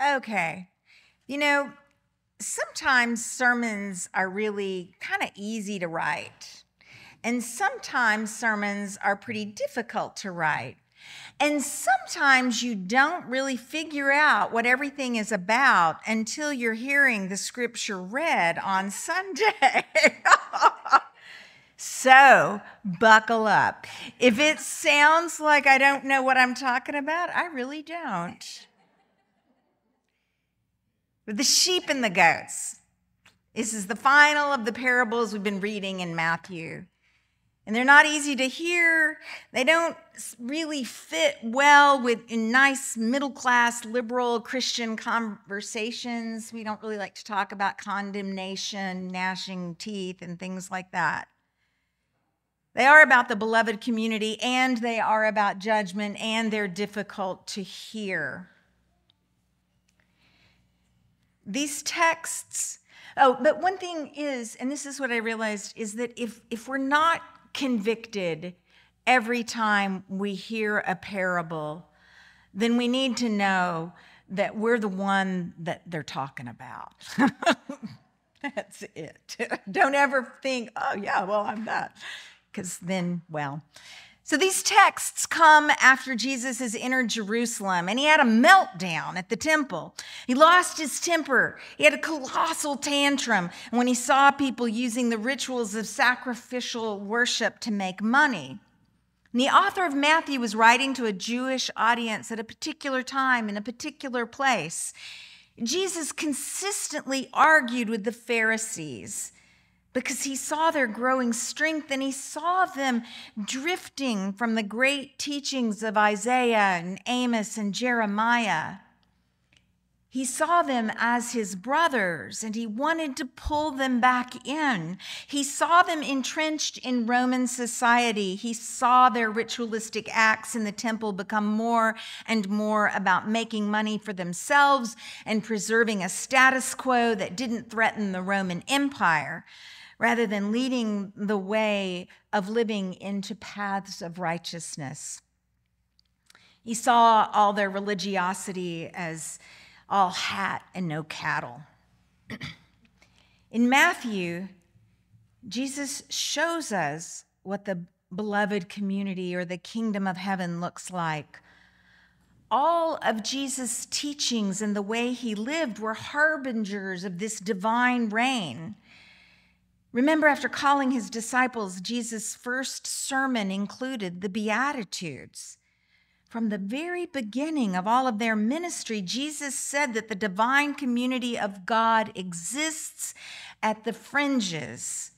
Okay. You know, sometimes sermons are really kind of easy to write, and sometimes sermons are pretty difficult to write. And sometimes you don't really figure out what everything is about until you're hearing the scripture read on Sunday. so buckle up. If it sounds like I don't know what I'm talking about, I really don't. The sheep and the goats. This is the final of the parables we've been reading in Matthew. And they're not easy to hear. They don't really fit well with nice middle class liberal Christian conversations. We don't really like to talk about condemnation, gnashing teeth, and things like that. They are about the beloved community and they are about judgment and they're difficult to hear. These texts, oh, but one thing is, and this is what I realized, is that if, if we're not convicted every time we hear a parable, then we need to know that we're the one that they're talking about. That's it. Don't ever think, oh, yeah, well, I'm that. Because then, well, so these texts come after Jesus has entered Jerusalem and he had a meltdown at the temple. He lost his temper. He had a colossal tantrum when he saw people using the rituals of sacrificial worship to make money. And the author of Matthew was writing to a Jewish audience at a particular time in a particular place. Jesus consistently argued with the Pharisees because he saw their growing strength and he saw them drifting from the great teachings of Isaiah and Amos and Jeremiah. He saw them as his brothers and he wanted to pull them back in. He saw them entrenched in Roman society. He saw their ritualistic acts in the temple become more and more about making money for themselves and preserving a status quo that didn't threaten the Roman Empire rather than leading the way of living into paths of righteousness. He saw all their religiosity as all hat and no cattle. In Matthew, Jesus shows us what the beloved community or the kingdom of heaven looks like. All of Jesus' teachings and the way he lived were harbingers of this divine reign. Remember, after calling his disciples, Jesus' first sermon included the Beatitudes. From the very beginning of all of their ministry, Jesus said that the divine community of God exists at the fringes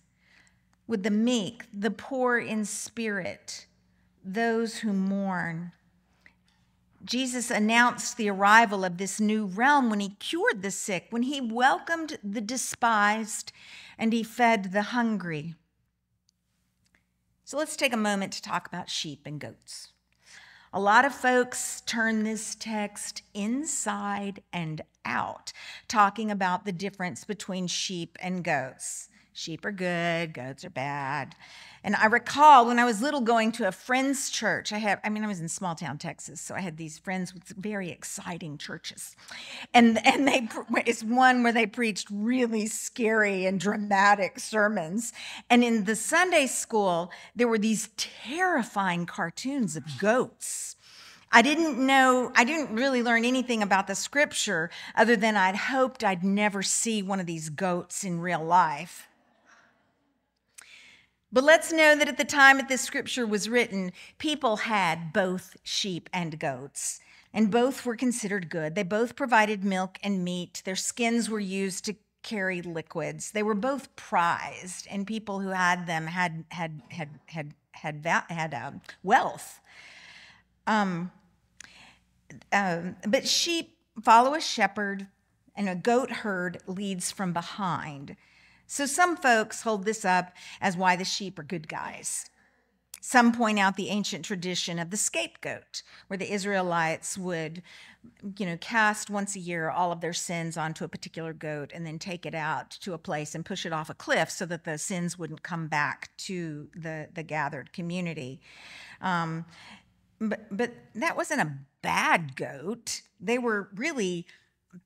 with the meek, the poor in spirit, those who mourn. Jesus announced the arrival of this new realm when he cured the sick, when he welcomed the despised, and he fed the hungry. So let's take a moment to talk about sheep and goats. A lot of folks turn this text inside and out, talking about the difference between sheep and goats. Sheep are good, goats are bad. And I recall when I was little going to a friend's church. I have, I mean, I was in small town Texas, so I had these friends with very exciting churches. And and they it's one where they preached really scary and dramatic sermons. And in the Sunday school, there were these terrifying cartoons of goats. I didn't know, I didn't really learn anything about the scripture other than I'd hoped I'd never see one of these goats in real life. But let's know that at the time that this scripture was written, people had both sheep and goats, and both were considered good. They both provided milk and meat. Their skins were used to carry liquids. They were both prized, and people who had them had had had had had had, had uh, wealth. Um, um, but sheep follow a shepherd, and a goat herd leads from behind. So some folks hold this up as why the sheep are good guys. Some point out the ancient tradition of the scapegoat, where the Israelites would, you know, cast once a year all of their sins onto a particular goat and then take it out to a place and push it off a cliff so that the sins wouldn't come back to the, the gathered community. Um, but, but that wasn't a bad goat. They were really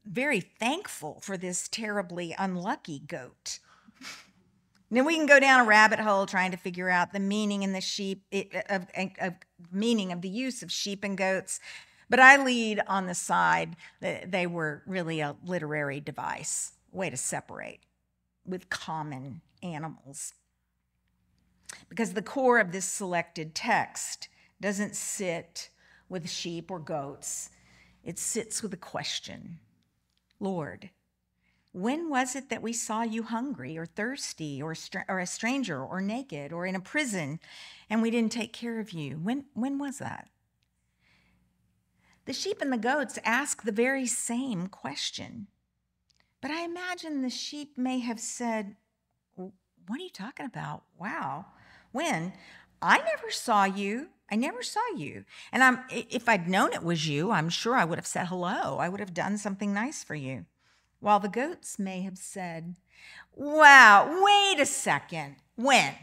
very thankful for this terribly unlucky goat. Then we can go down a rabbit hole trying to figure out the meaning in the sheep of, of, of meaning of the use of sheep and goats. But I lead on the side that they were really a literary device, way to separate with common animals. Because the core of this selected text doesn't sit with sheep or goats, it sits with a question Lord, when was it that we saw you hungry or thirsty or, or a stranger or naked or in a prison and we didn't take care of you? When, when was that? The sheep and the goats ask the very same question. But I imagine the sheep may have said, What are you talking about? Wow. When? I never saw you. I never saw you. And I'm, if I'd known it was you, I'm sure I would have said hello. I would have done something nice for you. While the goats may have said, Wow, wait a second. When?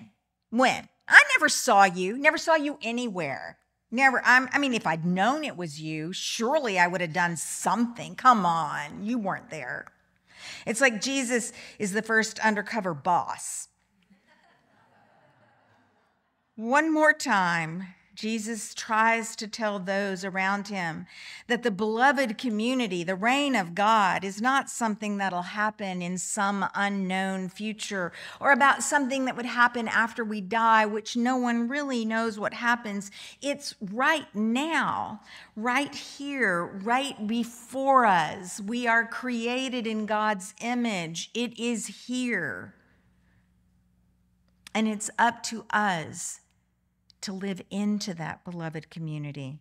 When? I never saw you, never saw you anywhere. Never. I'm, i mean, if I'd known it was you, surely I would have done something. Come on, you weren't there. It's like Jesus is the first undercover boss. One more time, Jesus tries to tell those around him that the beloved community, the reign of God, is not something that'll happen in some unknown future or about something that would happen after we die, which no one really knows what happens. It's right now, right here, right before us. We are created in God's image, it is here. And it's up to us to live into that beloved community.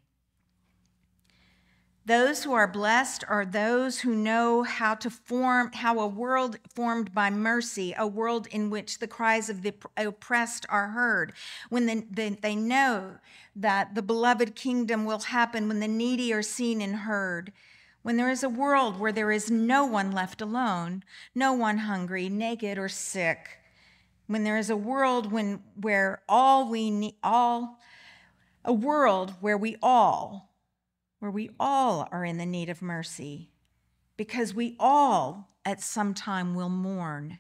Those who are blessed are those who know how to form, how a world formed by mercy, a world in which the cries of the oppressed are heard, when the, the, they know that the beloved kingdom will happen when the needy are seen and heard, when there is a world where there is no one left alone, no one hungry, naked, or sick when there is a world when, where all we need, all, a world where we all, where we all are in the need of mercy, because we all at some time will mourn.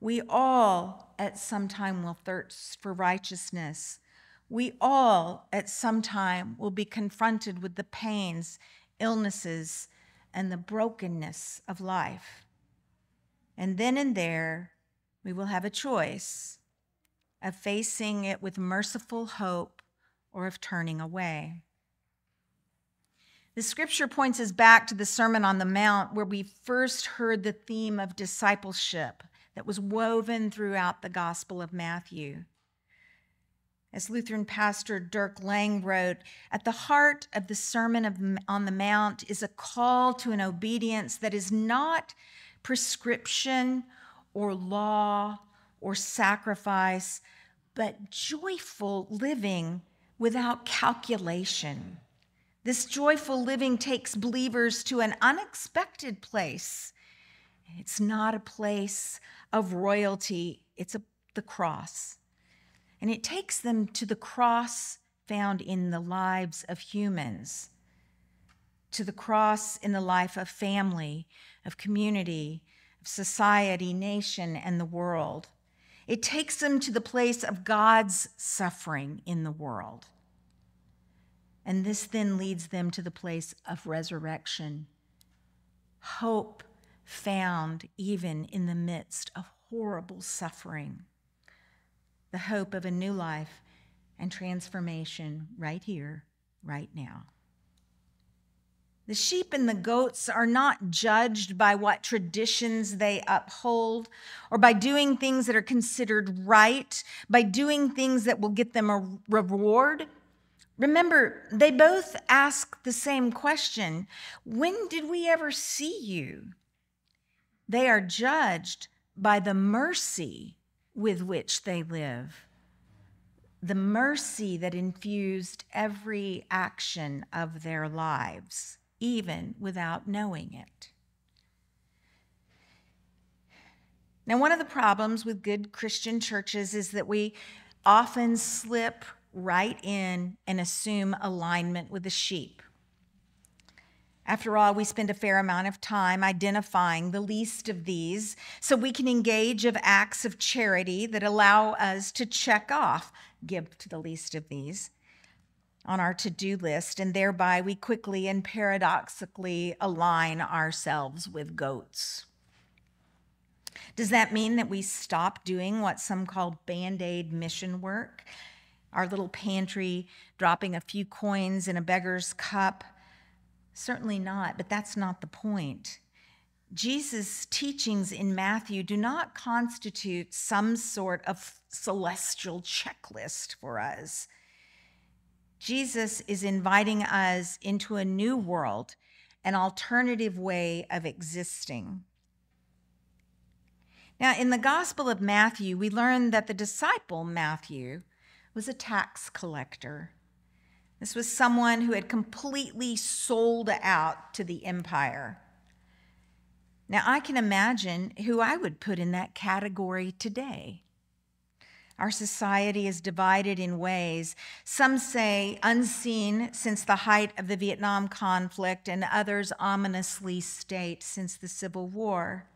We all at some time will thirst for righteousness. We all at some time will be confronted with the pains, illnesses, and the brokenness of life. And then and there, we will have a choice of facing it with merciful hope or of turning away. The scripture points us back to the Sermon on the Mount, where we first heard the theme of discipleship that was woven throughout the Gospel of Matthew. As Lutheran pastor Dirk Lange wrote, at the heart of the Sermon on the Mount is a call to an obedience that is not prescription or law or sacrifice, but joyful living without calculation. This joyful living takes believers to an unexpected place. It's not a place of royalty, it's a, the cross. And it takes them to the cross found in the lives of humans, to the cross in the life of family, of community, of society, nation, and the world. It takes them to the place of God's suffering in the world. And this then leads them to the place of resurrection, hope found even in the midst of horrible suffering, the hope of a new life and transformation right here, right now. The sheep and the goats are not judged by what traditions they uphold or by doing things that are considered right, by doing things that will get them a reward. Remember, they both ask the same question When did we ever see you? They are judged by the mercy with which they live, the mercy that infused every action of their lives even without knowing it. Now, one of the problems with good Christian churches is that we often slip right in and assume alignment with the sheep. After all, we spend a fair amount of time identifying the least of these so we can engage of acts of charity that allow us to check off give to the least of these on our to-do list and thereby we quickly and paradoxically align ourselves with goats. Does that mean that we stop doing what some call band-aid mission work? Our little pantry dropping a few coins in a beggar's cup? Certainly not, but that's not the point. Jesus' teachings in Matthew do not constitute some sort of celestial checklist for us. Jesus is inviting us into a new world, an alternative way of existing. Now, in the Gospel of Matthew, we learn that the disciple Matthew was a tax collector. This was someone who had completely sold out to the empire. Now, I can imagine who I would put in that category today. Our society is divided in ways, some say unseen since the height of the Vietnam conflict, and others ominously state since the Civil War.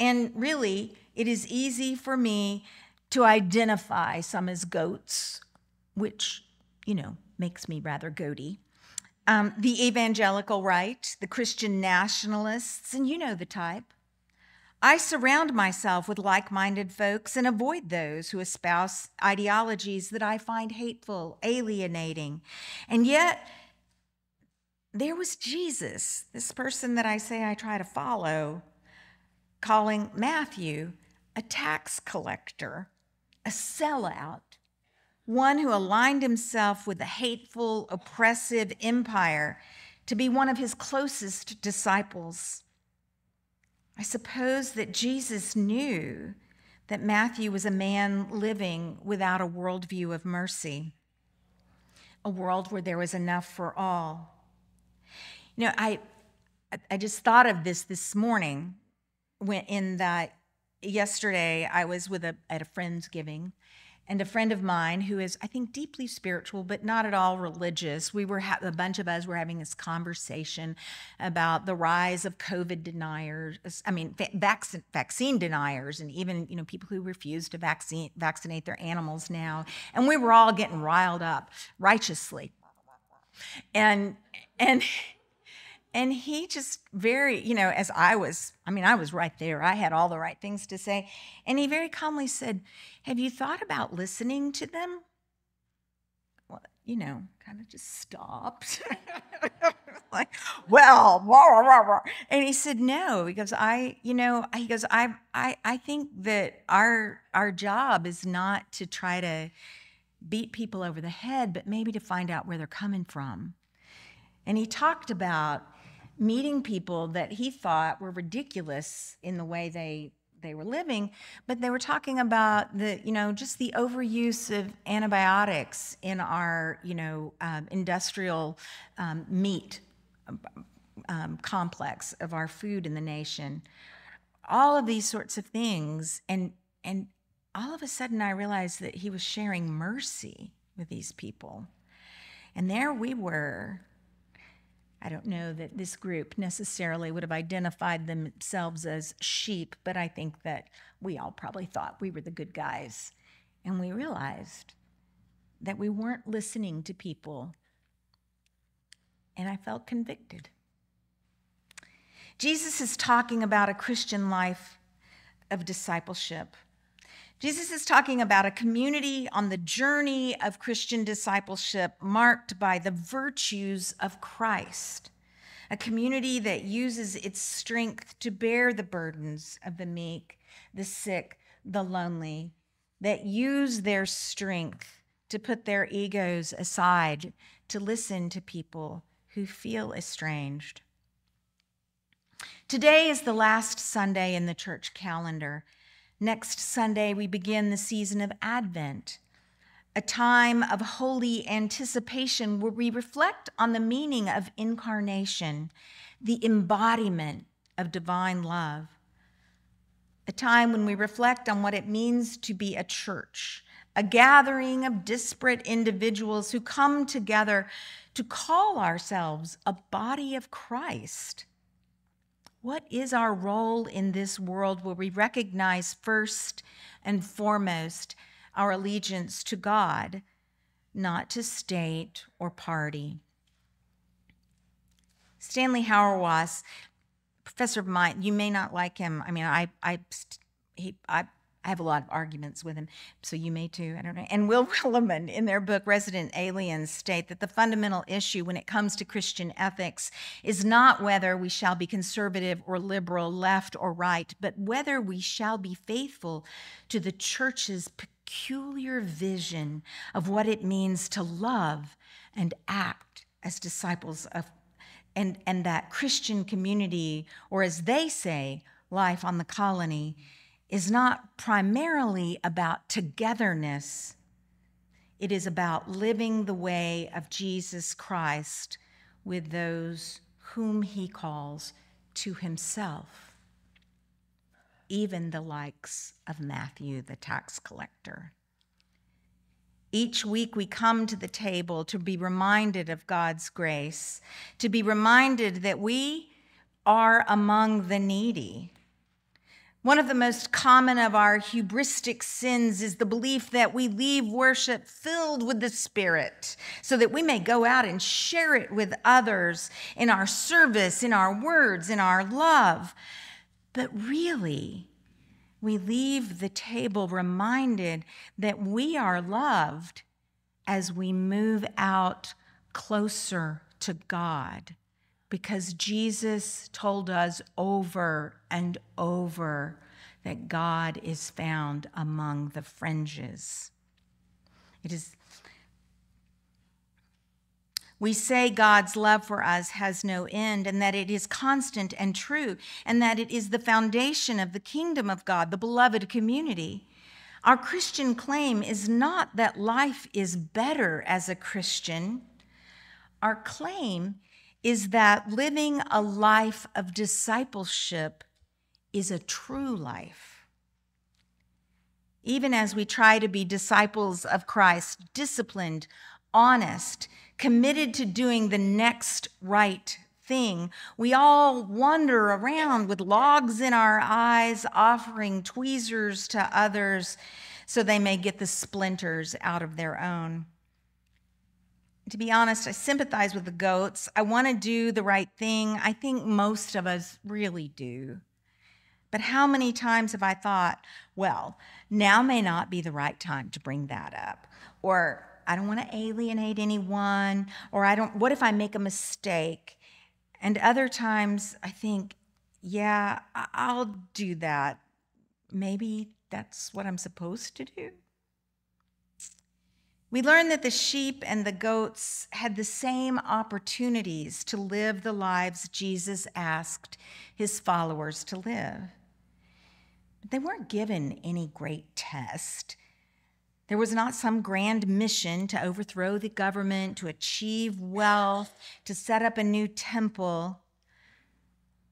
And really, it is easy for me to identify some as goats, which, you know, makes me rather goaty. Um, the evangelical right, the Christian nationalists, and you know the type. I surround myself with like minded folks and avoid those who espouse ideologies that I find hateful, alienating. And yet, there was Jesus, this person that I say I try to follow, calling Matthew a tax collector, a sellout, one who aligned himself with the hateful, oppressive empire to be one of his closest disciples. I suppose that Jesus knew that Matthew was a man living without a worldview of mercy, a world where there was enough for all. You know, I, I just thought of this this morning when in that yesterday I was with a at a friend's giving and a friend of mine who is, I think, deeply spiritual, but not at all religious. We were, ha- a bunch of us were having this conversation about the rise of COVID deniers, I mean, vac- vaccine deniers, and even, you know, people who refuse to vaccine, vaccinate their animals now. And we were all getting riled up righteously. And, and, and he just very, you know, as I was, I mean, I was right there. I had all the right things to say. And he very calmly said, Have you thought about listening to them? Well, you know, kind of just stopped. like, well, blah, blah, blah, and he said, No, because I, you know, he goes, I, I, I think that our our job is not to try to beat people over the head, but maybe to find out where they're coming from. And he talked about meeting people that he thought were ridiculous in the way they they were living, but they were talking about the, you know, just the overuse of antibiotics in our, you know, um, industrial um, meat um, complex of our food in the nation. All of these sorts of things, and and all of a sudden I realized that he was sharing mercy with these people, and there we were I don't know that this group necessarily would have identified themselves as sheep, but I think that we all probably thought we were the good guys. And we realized that we weren't listening to people. And I felt convicted. Jesus is talking about a Christian life of discipleship. Jesus is talking about a community on the journey of Christian discipleship marked by the virtues of Christ, a community that uses its strength to bear the burdens of the meek, the sick, the lonely, that use their strength to put their egos aside to listen to people who feel estranged. Today is the last Sunday in the church calendar. Next Sunday, we begin the season of Advent, a time of holy anticipation where we reflect on the meaning of incarnation, the embodiment of divine love. A time when we reflect on what it means to be a church, a gathering of disparate individuals who come together to call ourselves a body of Christ. What is our role in this world where we recognize first and foremost our allegiance to God, not to state or party? Stanley Hauerwas, professor of mine, you may not like him. I mean, I, I, he, I, I have a lot of arguments with him, so you may too. I don't know. And Will Willimon, in their book Resident Aliens, state that the fundamental issue when it comes to Christian ethics is not whether we shall be conservative or liberal, left or right, but whether we shall be faithful to the church's peculiar vision of what it means to love and act as disciples of and, and that Christian community, or as they say, life on the colony is not primarily about togetherness, it is about living the way of Jesus Christ with those whom he calls to himself, even the likes of Matthew, the tax collector. Each week we come to the table to be reminded of God's grace, to be reminded that we are among the needy one of the most common of our hubristic sins is the belief that we leave worship filled with the Spirit so that we may go out and share it with others in our service, in our words, in our love. But really, we leave the table reminded that we are loved as we move out closer to God because Jesus told us over and over that God is found among the fringes. It is we say God's love for us has no end and that it is constant and true and that it is the foundation of the kingdom of God, the beloved community. Our Christian claim is not that life is better as a Christian. Our claim is that living a life of discipleship is a true life. Even as we try to be disciples of Christ, disciplined, honest, committed to doing the next right thing, we all wander around with logs in our eyes, offering tweezers to others so they may get the splinters out of their own to be honest, I sympathize with the goats. I want to do the right thing. I think most of us really do. But how many times have I thought, well, now may not be the right time to bring that up? Or I don't want to alienate anyone. Or I don't, what if I make a mistake? And other times I think, yeah, I'll do that. Maybe that's what I'm supposed to do. We learn that the sheep and the goats had the same opportunities to live the lives Jesus asked his followers to live. But they weren't given any great test. There was not some grand mission to overthrow the government, to achieve wealth, to set up a new temple.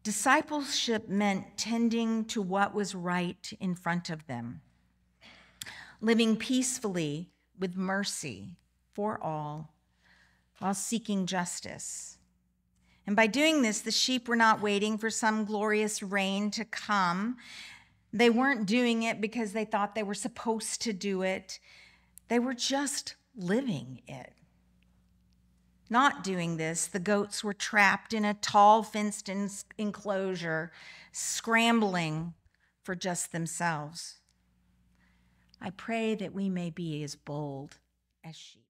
Discipleship meant tending to what was right in front of them, living peacefully with mercy for all while seeking justice. And by doing this, the sheep were not waiting for some glorious reign to come. They weren't doing it because they thought they were supposed to do it. They were just living it. Not doing this, the goats were trapped in a tall fenced enclosure, scrambling for just themselves. I pray that we may be as bold as sheep.